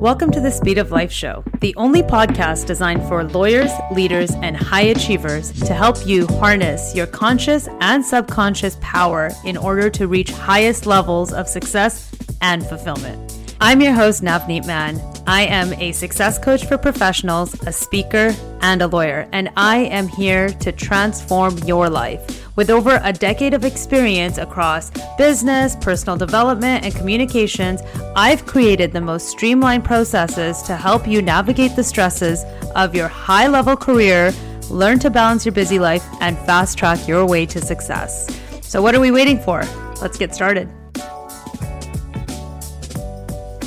Welcome to the Speed of Life Show, the only podcast designed for lawyers, leaders, and high achievers to help you harness your conscious and subconscious power in order to reach highest levels of success and fulfillment. I'm your host, Navneet Mann. I am a success coach for professionals, a speaker, and a lawyer, and I am here to transform your life. With over a decade of experience across business, personal development, and communications, I've created the most streamlined processes to help you navigate the stresses of your high level career, learn to balance your busy life, and fast track your way to success. So, what are we waiting for? Let's get started.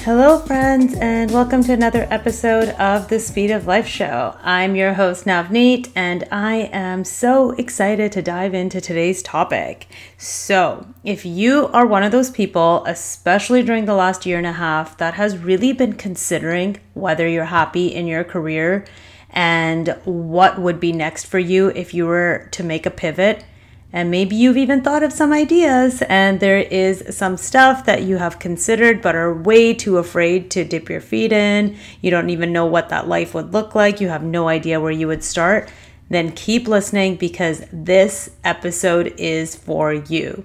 Hello, friends, and welcome to another episode of the Speed of Life Show. I'm your host, Navneet, and I am so excited to dive into today's topic. So, if you are one of those people, especially during the last year and a half, that has really been considering whether you're happy in your career and what would be next for you if you were to make a pivot and maybe you've even thought of some ideas, and there is some stuff that you have considered but are way too afraid to dip your feet in. You don't even know what that life would look like. You have no idea where you would start. Then keep listening because this episode is for you.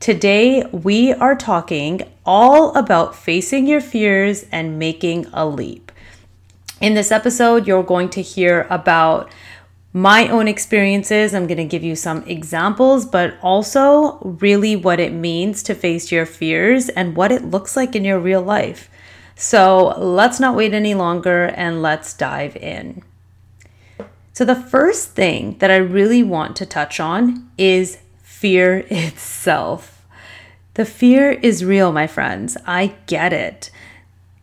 Today, we are talking all about facing your fears and making a leap. In this episode, you're going to hear about my own experiences. I'm going to give you some examples, but also really what it means to face your fears and what it looks like in your real life. So let's not wait any longer and let's dive in. So, the first thing that I really want to touch on is fear itself. The fear is real, my friends. I get it.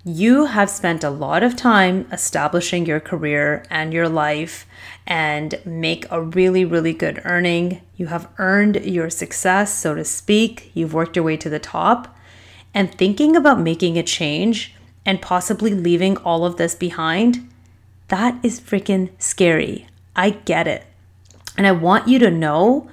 You have spent a lot of time establishing your career and your life and make a really, really good earning. You have earned your success, so to speak. You've worked your way to the top. And thinking about making a change and possibly leaving all of this behind, that is freaking scary. I get it. And I want you to know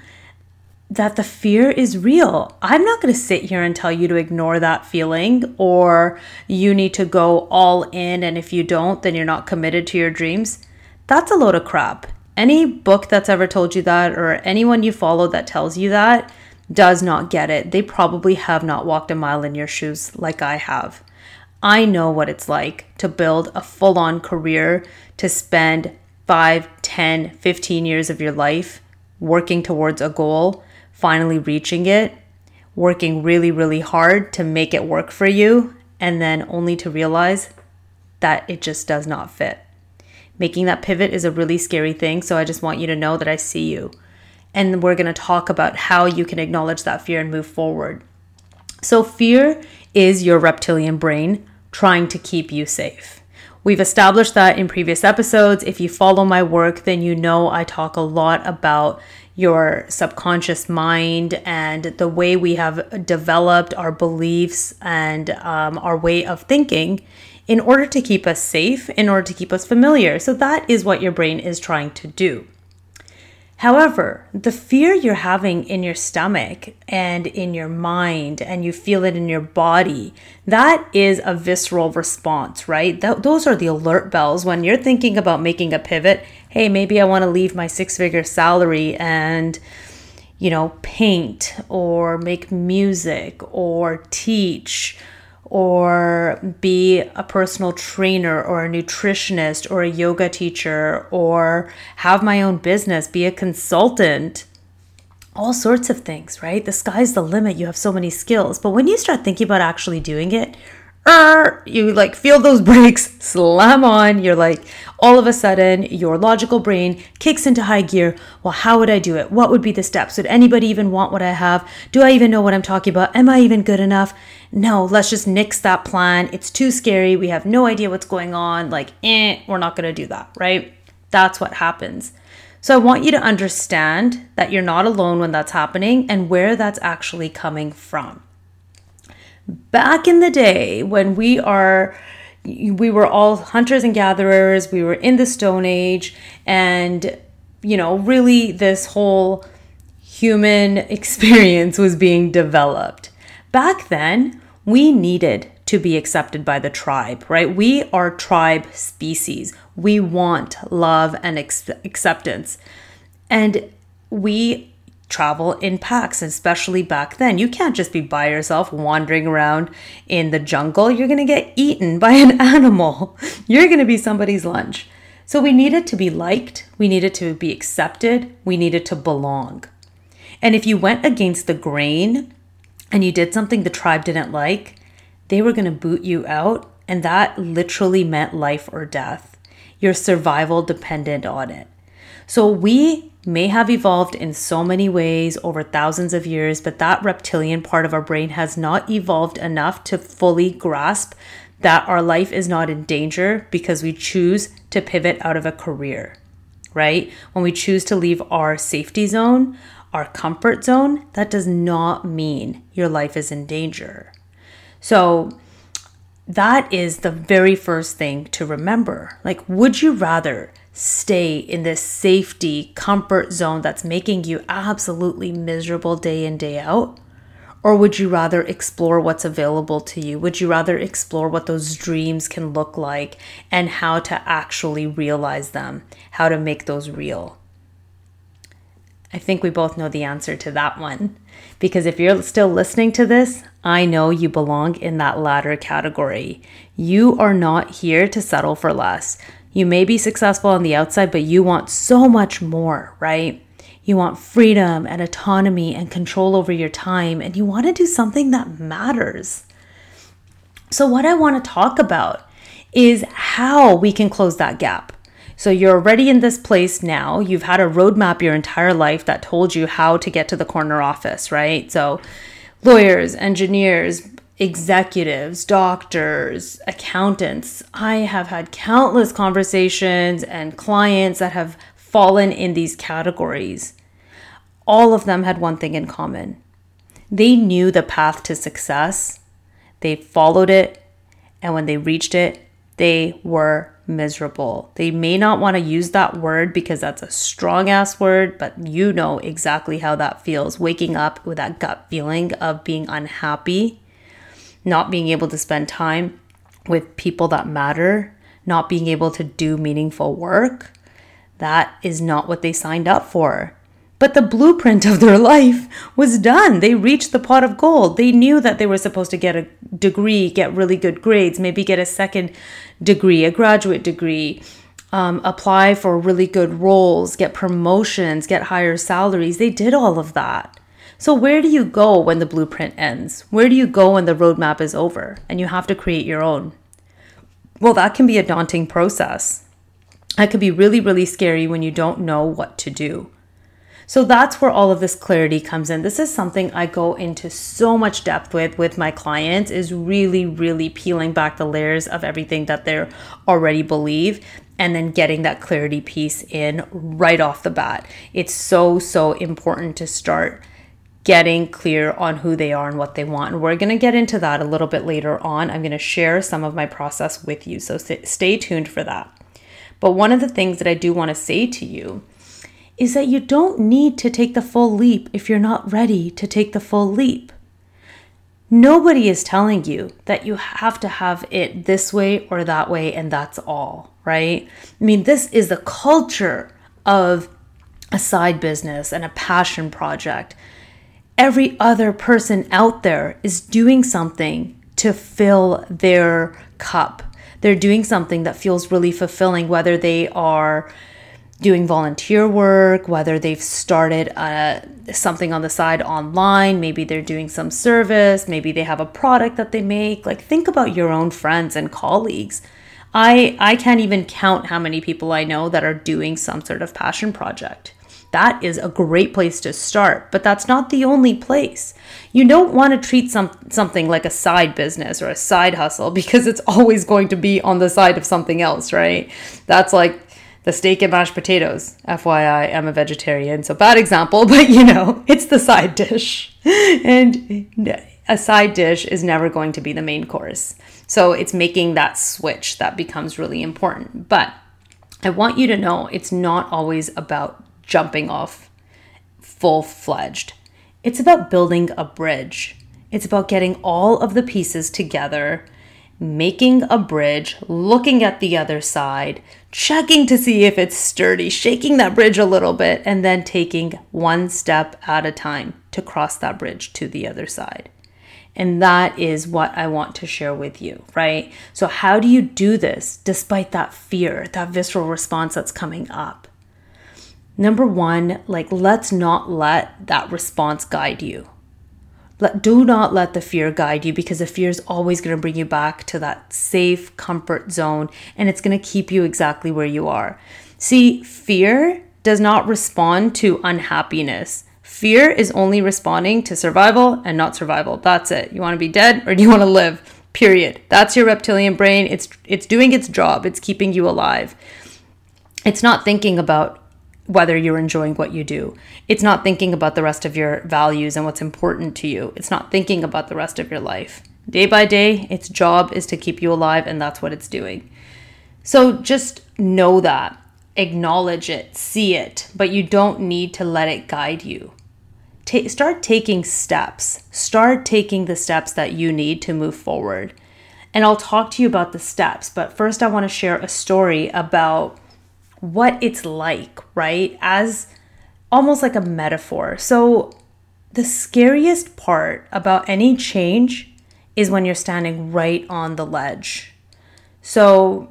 that the fear is real. I'm not going to sit here and tell you to ignore that feeling or you need to go all in. And if you don't, then you're not committed to your dreams. That's a load of crap. Any book that's ever told you that, or anyone you follow that tells you that, does not get it. They probably have not walked a mile in your shoes like I have. I know what it's like to build a full on career, to spend 5, 10, 15 years of your life working towards a goal, finally reaching it, working really, really hard to make it work for you, and then only to realize that it just does not fit. Making that pivot is a really scary thing. So I just want you to know that I see you. And we're going to talk about how you can acknowledge that fear and move forward. So, fear is your reptilian brain trying to keep you safe. We've established that in previous episodes. If you follow my work, then you know I talk a lot about your subconscious mind and the way we have developed our beliefs and um, our way of thinking in order to keep us safe, in order to keep us familiar. So that is what your brain is trying to do. However, the fear you're having in your stomach and in your mind, and you feel it in your body, that is a visceral response, right? That, those are the alert bells when you're thinking about making a pivot. Hey, maybe I want to leave my six figure salary and, you know, paint or make music or teach or be a personal trainer or a nutritionist or a yoga teacher or have my own business, be a consultant, all sorts of things, right? The sky's the limit. You have so many skills. But when you start thinking about actually doing it, you like feel those brakes slam on. You're like, all of a sudden, your logical brain kicks into high gear. Well, how would I do it? What would be the steps? Would anybody even want what I have? Do I even know what I'm talking about? Am I even good enough? No, let's just nix that plan. It's too scary. We have no idea what's going on. Like, eh, we're not going to do that, right? That's what happens. So I want you to understand that you're not alone when that's happening and where that's actually coming from back in the day when we are we were all hunters and gatherers we were in the stone age and you know really this whole human experience was being developed back then we needed to be accepted by the tribe, right? We are tribe species. We want love and ex- acceptance. And we travel in packs, especially back then. You can't just be by yourself wandering around in the jungle. You're going to get eaten by an animal. You're going to be somebody's lunch. So we needed to be liked, we needed to be accepted, we needed to belong. And if you went against the grain and you did something the tribe didn't like, they were going to boot you out. And that literally meant life or death. Your survival depended on it. So we may have evolved in so many ways over thousands of years, but that reptilian part of our brain has not evolved enough to fully grasp that our life is not in danger because we choose to pivot out of a career, right? When we choose to leave our safety zone, our comfort zone, that does not mean your life is in danger. So, that is the very first thing to remember. Like, would you rather stay in this safety, comfort zone that's making you absolutely miserable day in, day out? Or would you rather explore what's available to you? Would you rather explore what those dreams can look like and how to actually realize them, how to make those real? I think we both know the answer to that one. Because if you're still listening to this, I know you belong in that latter category. You are not here to settle for less. You may be successful on the outside, but you want so much more, right? You want freedom and autonomy and control over your time, and you want to do something that matters. So, what I want to talk about is how we can close that gap. So you're already in this place now. You've had a roadmap your entire life that told you how to get to the corner office, right? So lawyers, engineers, executives, doctors, accountants. I have had countless conversations and clients that have fallen in these categories. All of them had one thing in common they knew the path to success, they followed it, and when they reached it, they were miserable. They may not want to use that word because that's a strong ass word, but you know exactly how that feels. Waking up with that gut feeling of being unhappy, not being able to spend time with people that matter, not being able to do meaningful work. That is not what they signed up for. But the blueprint of their life was done. They reached the pot of gold. They knew that they were supposed to get a degree, get really good grades, maybe get a second degree, a graduate degree, um, apply for really good roles, get promotions, get higher salaries. They did all of that. So, where do you go when the blueprint ends? Where do you go when the roadmap is over and you have to create your own? Well, that can be a daunting process. That could be really, really scary when you don't know what to do. So that's where all of this clarity comes in. This is something I go into so much depth with with my clients is really really peeling back the layers of everything that they already believe and then getting that clarity piece in right off the bat. It's so so important to start getting clear on who they are and what they want. And we're going to get into that a little bit later on. I'm going to share some of my process with you. So stay tuned for that. But one of the things that I do want to say to you is that you don't need to take the full leap if you're not ready to take the full leap. Nobody is telling you that you have to have it this way or that way and that's all, right? I mean, this is the culture of a side business and a passion project. Every other person out there is doing something to fill their cup. They're doing something that feels really fulfilling, whether they are doing volunteer work, whether they've started uh, something on the side online, maybe they're doing some service, maybe they have a product that they make. Like, think about your own friends and colleagues. I, I can't even count how many people I know that are doing some sort of passion project. That is a great place to start, but that's not the only place. You don't want to treat some, something like a side business or a side hustle because it's always going to be on the side of something else, right? That's like the steak and mashed potatoes. FYI, I'm a vegetarian, so bad example, but you know, it's the side dish. And a side dish is never going to be the main course. So it's making that switch that becomes really important. But I want you to know it's not always about jumping off full fledged. It's about building a bridge. It's about getting all of the pieces together making a bridge, looking at the other side, checking to see if it's sturdy, shaking that bridge a little bit, and then taking one step at a time to cross that bridge to the other side. And that is what I want to share with you, right? So, how do you do this despite that fear, that visceral response that's coming up? Number one, like, let's not let that response guide you. Let, do not let the fear guide you because the fear is always going to bring you back to that safe comfort zone and it's going to keep you exactly where you are. See, fear does not respond to unhappiness. Fear is only responding to survival and not survival. That's it. You want to be dead or do you want to live? Period. That's your reptilian brain. It's it's doing its job. It's keeping you alive. It's not thinking about whether you're enjoying what you do. It's not thinking about the rest of your values and what's important to you. It's not thinking about the rest of your life. Day by day, its job is to keep you alive and that's what it's doing. So just know that. Acknowledge it, see it, but you don't need to let it guide you ta- start taking steps. Start taking the steps that you need to move forward. And I'll talk to you about the steps, but first I want to share a story about what it's like, right? As almost like a metaphor. So, the scariest part about any change is when you're standing right on the ledge. So,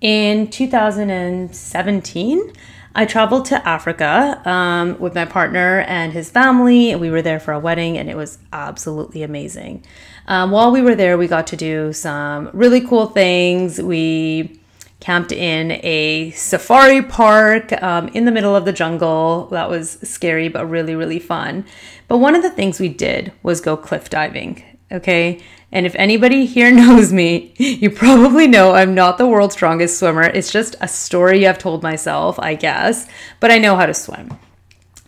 in 2017, I traveled to Africa um, with my partner and his family. We were there for a wedding, and it was absolutely amazing. Um, while we were there, we got to do some really cool things. We camped in a safari park um, in the middle of the jungle. That was scary, but really, really fun. But one of the things we did was go cliff diving. Okay. And if anybody here knows me, you probably know I'm not the world's strongest swimmer. It's just a story I've told myself, I guess, but I know how to swim.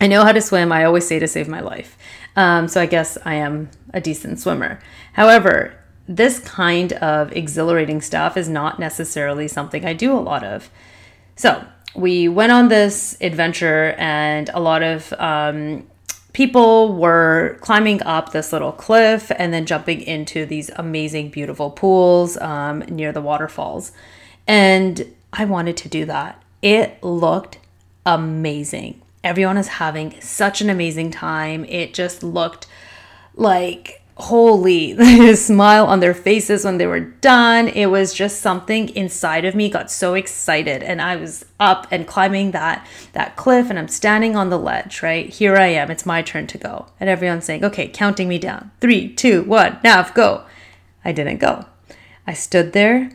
I know how to swim. I always say to save my life. Um, so I guess I am a decent swimmer. However, this kind of exhilarating stuff is not necessarily something I do a lot of. So we went on this adventure, and a lot of um, people were climbing up this little cliff and then jumping into these amazing, beautiful pools um, near the waterfalls. And I wanted to do that. It looked amazing. Everyone is having such an amazing time. It just looked like holy. The smile on their faces when they were done. It was just something inside of me got so excited and i was up and climbing that that cliff and i'm standing on the ledge right? Here i am. It's my turn to go. And everyone's saying okay counting me down. Three two one now go. I didn't go. I stood there.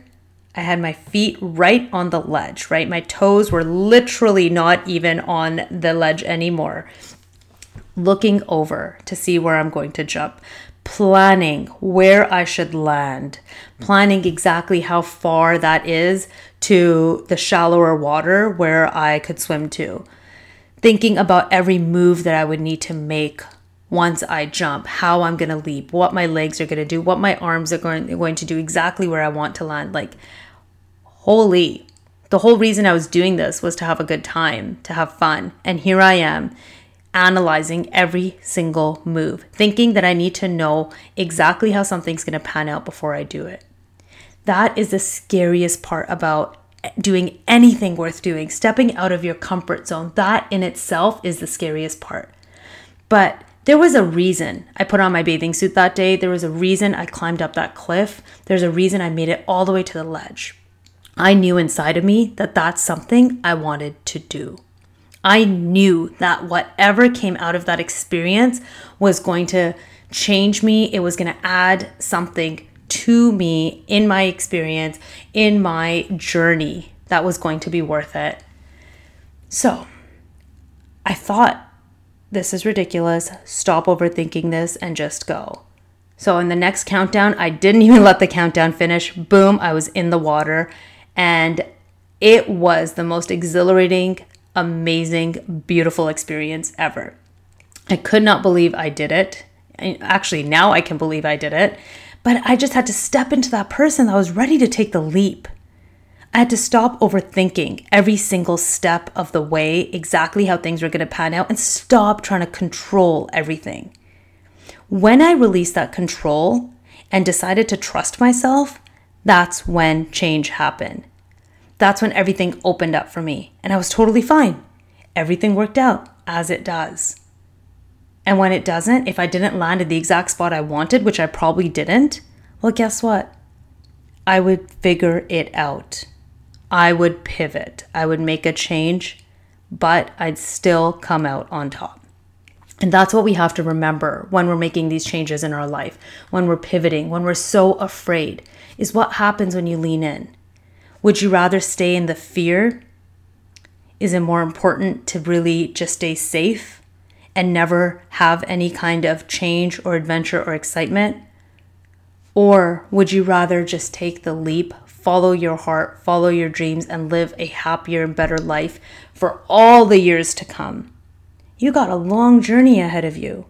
I had my feet right on the ledge right? My toes were literally not even on the ledge anymore. Looking over to see where I'm going to jump planning where I should land, planning exactly how far that is to the shallower water where I could swim to, thinking about every move that I would need to make once I jump, how I'm going to leap, what my legs are going to do, what my arms are going, going to do, exactly where I want to land. Like, holy, the whole reason I was doing this was to have a good time, to have fun. And here I am analyzing every single move, thinking that I need to know exactly how something's going to pan out before I do it. That is the scariest part about doing anything worth doing, stepping out of your comfort zone. That in itself is the scariest part. But there was a reason I put on my bathing suit that day. There was a reason I climbed up that cliff. There's a reason I made it all the way to the ledge. I knew inside of me that that's something I wanted to do. I knew that whatever came out of that experience was going to change me. It was going to add something to me in my experience, in my journey that was going to be worth it. So I thought, this is ridiculous. Stop overthinking this and just go. So in the next countdown, I didn't even let the countdown finish. Boom, I was in the water. And it was the most exhilarating, amazing, beautiful experience ever. I could not believe I did it. Actually, now I can believe I did it. But I just had to step into that person that was ready to take the leap. I had to stop overthinking every single step of the way, exactly how things were going to pan out, and stop trying to control everything. When I released that control and decided to trust myself, that's when change happened. That's when everything opened up for me and I was totally fine. Everything worked out as it does. And when it doesn't, if I didn't land at the exact spot I wanted, which I probably didn't, well, guess what? I would figure it out. I would pivot. I would make a change, but I'd still come out on top. And that's what we have to remember when we're making these changes in our life, when we're pivoting, when we're so afraid, is what happens when you lean in. Would you rather stay in the fear? Is it more important to really just stay safe and never have any kind of change or adventure or excitement? Or would you rather just take the leap, follow your heart, follow your dreams, and live a happier and better life for all the years to come? You got a long journey ahead of you.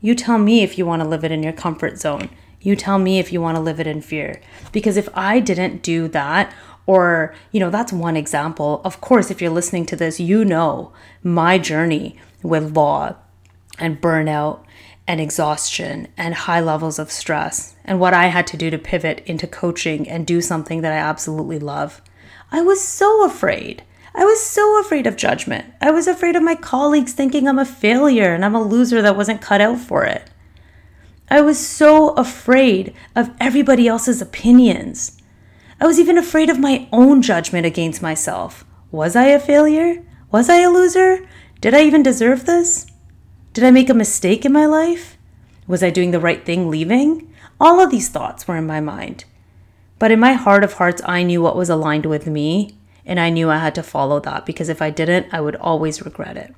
You tell me if you want to live it in your comfort zone. You tell me if you want to live it in fear. Because if I didn't do that, or, you know, that's one example. Of course, if you're listening to this, you know my journey with law and burnout and exhaustion and high levels of stress and what I had to do to pivot into coaching and do something that I absolutely love. I was so afraid. I was so afraid of judgment. I was afraid of my colleagues thinking I'm a failure and I'm a loser that wasn't cut out for it. I was so afraid of everybody else's opinions. I was even afraid of my own judgment against myself. Was I a failure? Was I a loser? Did I even deserve this? Did I make a mistake in my life? Was I doing the right thing leaving? All of these thoughts were in my mind. But in my heart of hearts, I knew what was aligned with me, and I knew I had to follow that because if I didn't, I would always regret it.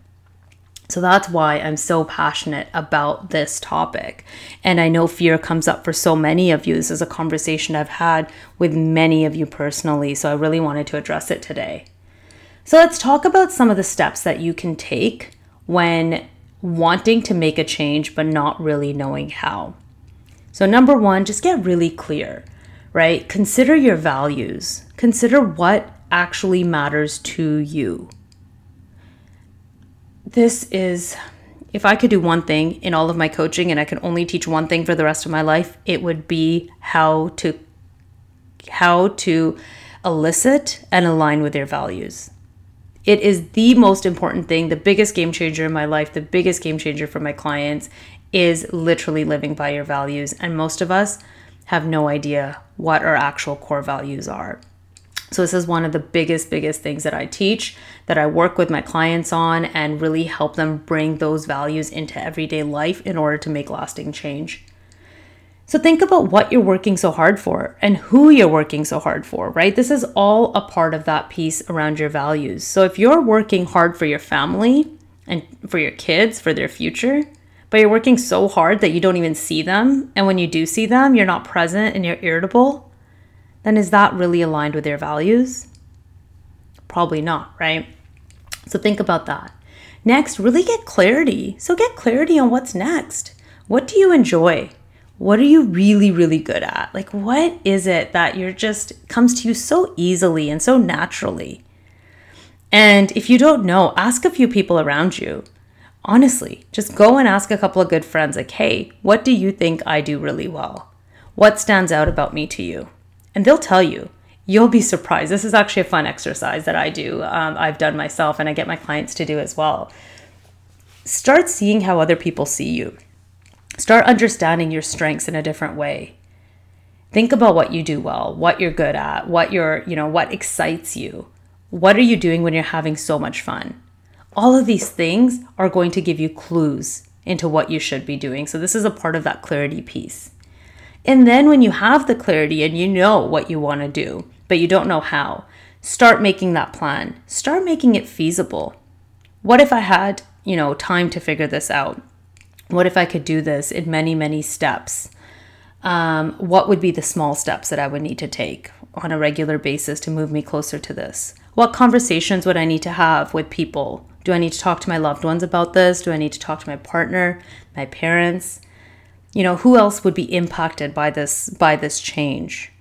So that's why I'm so passionate about this topic. And I know fear comes up for so many of you. This is a conversation I've had with many of you personally. So I really wanted to address it today. So let's talk about some of the steps that you can take when wanting to make a change but not really knowing how. So, number one, just get really clear, right? Consider your values, consider what actually matters to you this is if I could do one thing in all of my coaching and I could only teach one thing for the rest of my life, it would be how to how to elicit and align with your values. It is the most important thing, the biggest game changer in my life, the biggest game changer for my clients is literally living by your values. And most of us have no idea what our actual core values are. So, this is one of the biggest, biggest things that I teach, that I work with my clients on, and really help them bring those values into everyday life in order to make lasting change. So, think about what you're working so hard for and who you're working so hard for, right? This is all a part of that piece around your values. So, if you're working hard for your family and for your kids, for their future, but you're working so hard that you don't even see them, and when you do see them, you're not present and you're irritable, then is that really aligned with your values? Probably not, right? So think about that. Next, really get clarity. So get clarity on what's next. What do you enjoy? What are you really, really good at? Like, what is it that you're just comes to you so easily and so naturally? And if you don't know, ask a few people around you. Honestly, just go and ask a couple of good friends, like, hey, what do you think I do really well? What stands out about me to you? And they'll tell you. You'll be surprised. This is actually a fun exercise that I do. Um, I've done myself and I get my clients to do as well. Start seeing how other people see you. Start understanding your strengths in a different way. Think about what you do well, what you're good at, what you're, you know, what excites you. What are you doing when you're having so much fun? All of these things are going to give you clues into what you should be doing. So, this is a part of that clarity piece. And then when you have the clarity and you know what you want to do, but you don't know how, start making that plan. Start making it feasible. What if I had, you know, time to figure this out? What if I could do this in many, many steps? Um, what would be the small steps that I would need to take on a regular basis to move me closer to this? What conversations would I need to have with people? Do I need to talk to my loved ones about this? Do I need to talk to my partner, my parents? You know who else would be impacted by this by this change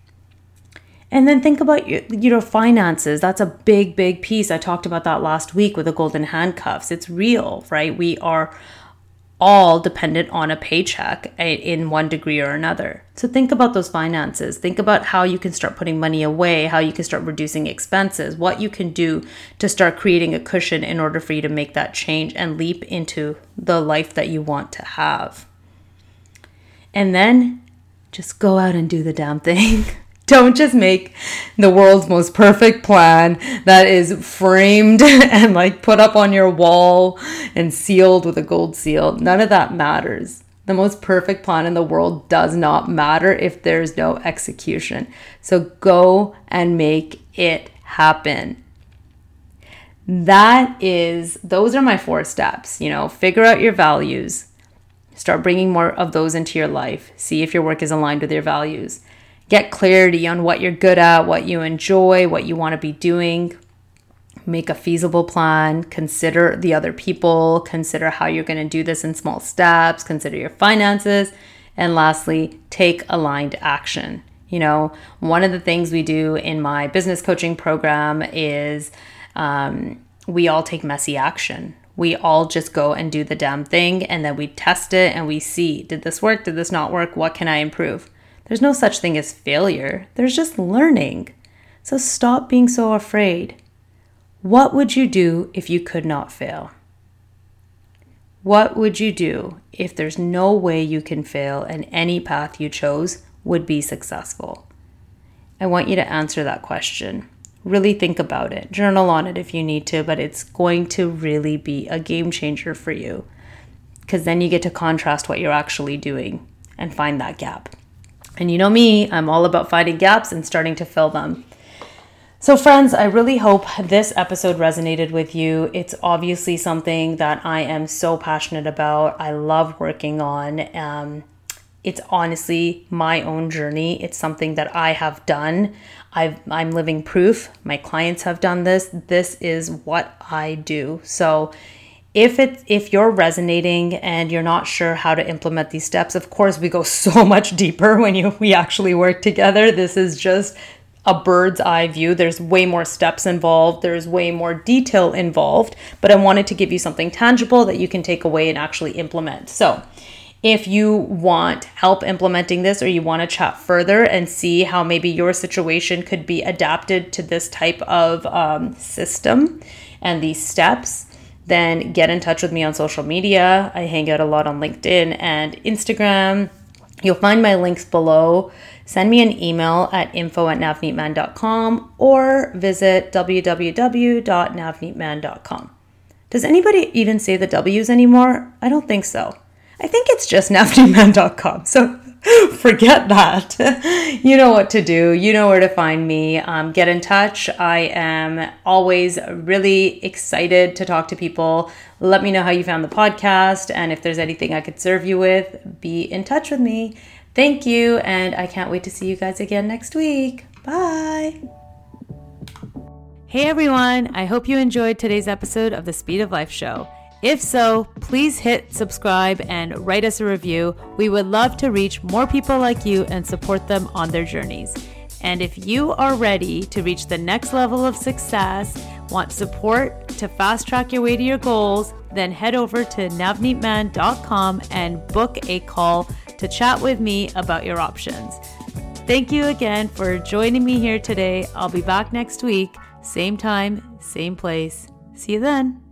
and then think about your you know finances that's a big big piece i talked about that last week with the golden handcuffs it's real right we are all dependent on a paycheck in one degree or another. So think about those finances. Think about how you can start putting money away, how you can start reducing expenses, what you can do to start creating a cushion in order for you to make that change and leap into the life that you want to have. And then just go out and do the damn thing. Don't just make the world's most perfect plan that is framed and like put up on your wall and sealed with a gold seal. None of that matters. The most perfect plan in the world does not matter if there's no execution. So go and make it happen. That is, those are my four steps. You know, figure out your values, start bringing more of those into your life, see if your work is aligned with your values get clarity on what you're good at, what you enjoy, what you want to be doing. Make a feasible plan, consider the other people, consider how you're going to do this in small steps, consider your finances, and lastly, take aligned action. You know, one of the things we do in my business coaching program is um, we all take messy action. We all just go and do the damn thing and then we test it and we see did this work? Did this not work? What can I improve? There's no such thing as failure, there's just learning. So stop being so afraid. What would you do if you could not fail? What would you do if there's no way you can fail and any path you chose would be successful? I want you to answer that question. Really think about it. Journal on it if you need to, but it's going to really be a game changer for you because then you get to contrast what you're actually doing and find that gap. And you know me, I'm all about finding gaps and starting to fill them. So, friends, I really hope this episode resonated with you. It's obviously something that I am so passionate about. I love working on. Um, it's honestly my own journey. It's something that I have done. i am living proof. My clients have done this. This is what I do. So, if it if you're resonating and you're not sure how to implement these steps of course we go so much deeper when you we actually work together this is just a bird's eye view there's way more steps involved there's way more detail involved but i wanted to give you something tangible that you can take away and actually implement so if you want help implementing this or you want to chat further and see how maybe your situation could be adapted to this type of um, system and these steps then get in touch with me on social media. I hang out a lot on LinkedIn and Instagram. You'll find my links below. Send me an email at info at navneetmann.com or visit www.navneetmann.com. Does anybody even say the W's anymore? I don't think so. I think it's just navneetmann.com. So forget that. you know what to do. You know where to find me. Um, get in touch. I am always really excited to talk to people. Let me know how you found the podcast and if there's anything I could serve you with, be in touch with me. Thank you, and I can't wait to see you guys again next week. Bye. Hey everyone, I hope you enjoyed today's episode of the Speed of Life Show. If so, please hit subscribe and write us a review. We would love to reach more people like you and support them on their journeys. And if you are ready to reach the next level of success, want support to fast track your way to your goals, then head over to navneetmann.com and book a call to chat with me about your options. Thank you again for joining me here today. I'll be back next week, same time, same place. See you then.